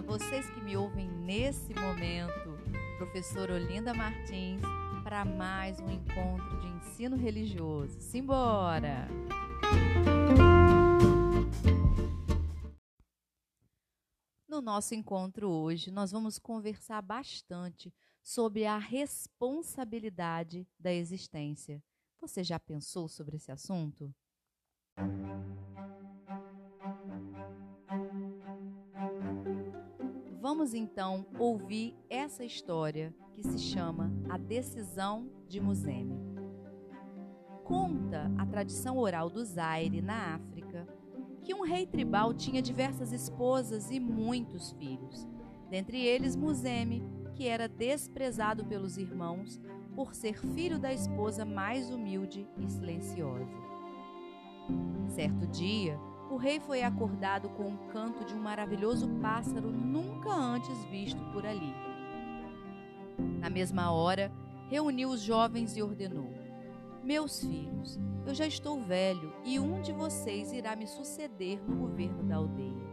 Vocês que me ouvem nesse momento, professor Olinda Martins, para mais um encontro de ensino religioso. Simbora! No nosso encontro hoje, nós vamos conversar bastante sobre a responsabilidade da existência. Você já pensou sobre esse assunto? Vamos então ouvir essa história que se chama A Decisão de Muzeme. Conta a tradição oral do Zaire, na África, que um rei tribal tinha diversas esposas e muitos filhos, dentre eles Muzeme, que era desprezado pelos irmãos por ser filho da esposa mais humilde e silenciosa. Certo dia, o rei foi acordado com o canto de um maravilhoso pássaro nunca antes visto por ali. Na mesma hora, reuniu os jovens e ordenou: Meus filhos, eu já estou velho e um de vocês irá me suceder no governo da aldeia.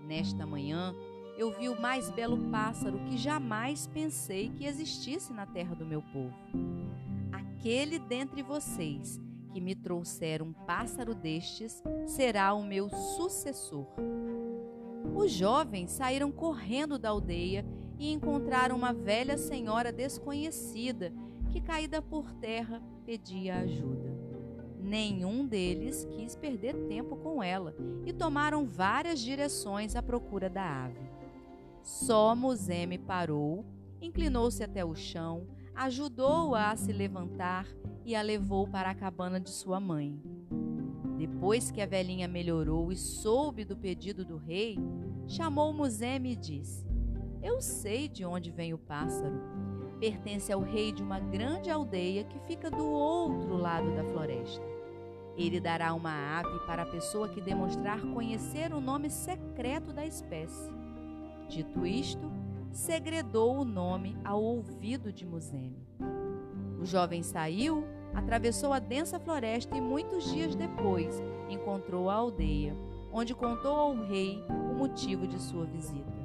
Nesta manhã, eu vi o mais belo pássaro que jamais pensei que existisse na terra do meu povo. Aquele dentre vocês que me trouxer um pássaro destes será o meu sucessor. Os jovens saíram correndo da aldeia e encontraram uma velha senhora desconhecida que, caída por terra, pedia ajuda. Nenhum deles quis perder tempo com ela e tomaram várias direções à procura da ave. Só Muzeme parou, inclinou-se até o chão, ajudou-a a se levantar e a levou para a cabana de sua mãe. Depois que a velhinha melhorou e soube do pedido do rei, chamou Muzeme e disse: Eu sei de onde vem o pássaro. Pertence ao rei de uma grande aldeia que fica do outro lado da floresta. Ele dará uma ave para a pessoa que demonstrar conhecer o nome secreto da espécie. Dito isto, segredou o nome ao ouvido de Muzeme. O jovem saiu, atravessou a densa floresta e muitos dias depois encontrou a aldeia, onde contou ao rei o motivo de sua visita.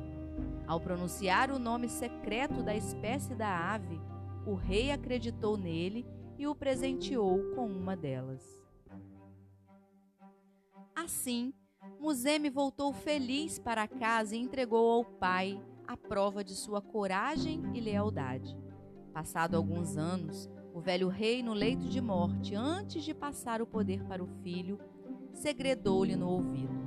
Ao pronunciar o nome secreto da espécie da ave, o rei acreditou nele e o presenteou com uma delas. Assim, Muzeme voltou feliz para casa e entregou ao pai a prova de sua coragem e lealdade. Passado alguns anos, o velho rei, no leito de morte, antes de passar o poder para o filho, segredou-lhe no ouvido: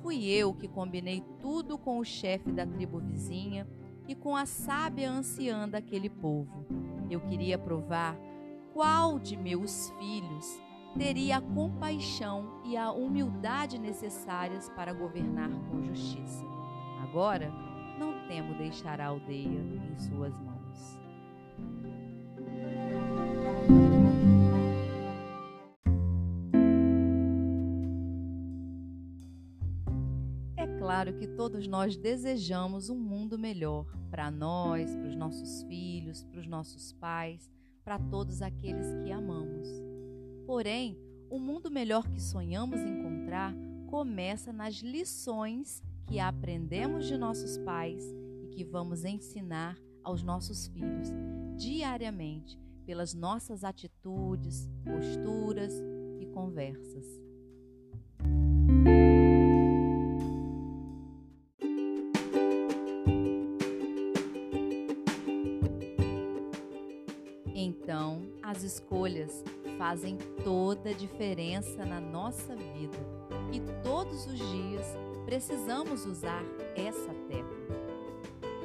Fui eu que combinei tudo com o chefe da tribo vizinha e com a sábia anciã daquele povo. Eu queria provar qual de meus filhos teria a compaixão e a humildade necessárias para governar com justiça. Agora, temo deixar a aldeia em suas mãos. claro que todos nós desejamos um mundo melhor para nós, para os nossos filhos, para os nossos pais, para todos aqueles que amamos. Porém, o mundo melhor que sonhamos encontrar começa nas lições que aprendemos de nossos pais que vamos ensinar aos nossos filhos diariamente pelas nossas atitudes, posturas e conversas. Então, as escolhas fazem toda a diferença na nossa vida e todos os dias precisamos usar essa técnica.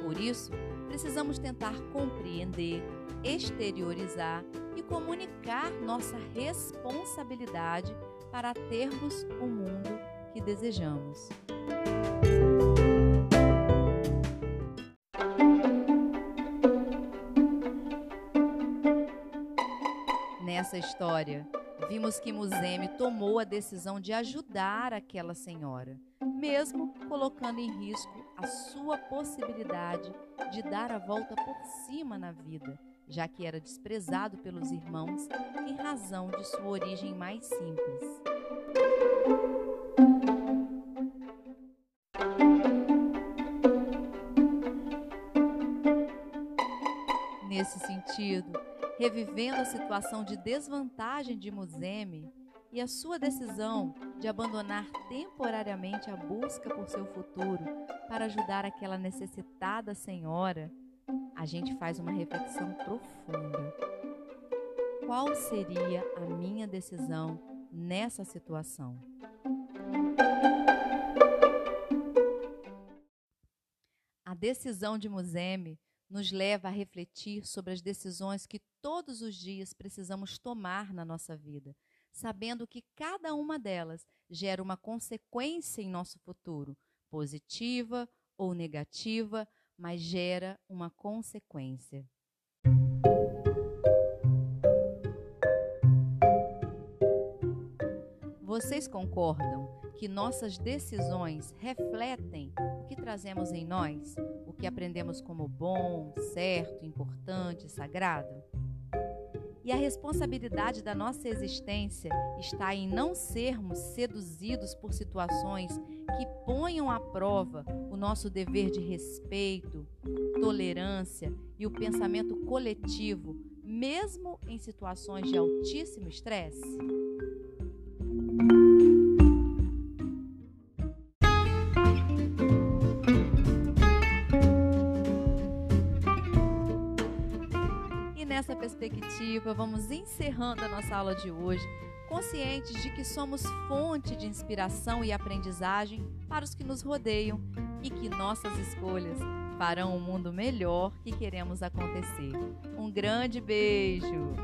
Por isso, precisamos tentar compreender, exteriorizar e comunicar nossa responsabilidade para termos o mundo que desejamos. Nessa história, vimos que Muzeme tomou a decisão de ajudar aquela senhora, mesmo colocando em risco a sua possibilidade de dar a volta por cima na vida, já que era desprezado pelos irmãos em razão de sua origem mais simples. Nesse sentido, revivendo a situação de desvantagem de Muzeme, e a sua decisão de abandonar temporariamente a busca por seu futuro para ajudar aquela necessitada senhora, a gente faz uma reflexão profunda. Qual seria a minha decisão nessa situação? A decisão de Muzeme nos leva a refletir sobre as decisões que todos os dias precisamos tomar na nossa vida, sabendo que cada uma delas gera uma consequência em nosso futuro, positiva ou negativa, mas gera uma consequência. Vocês concordam que nossas decisões refletem o que trazemos em nós, o que aprendemos como bom, certo, importante, sagrado? E a responsabilidade da nossa existência está em não sermos seduzidos por situações que ponham à prova o nosso dever de respeito, tolerância e o pensamento coletivo, mesmo em situações de altíssimo estresse? perspectiva, vamos encerrando a nossa aula de hoje, conscientes de que somos fonte de inspiração e aprendizagem para os que nos rodeiam e que nossas escolhas farão um mundo melhor que queremos acontecer. Um grande beijo!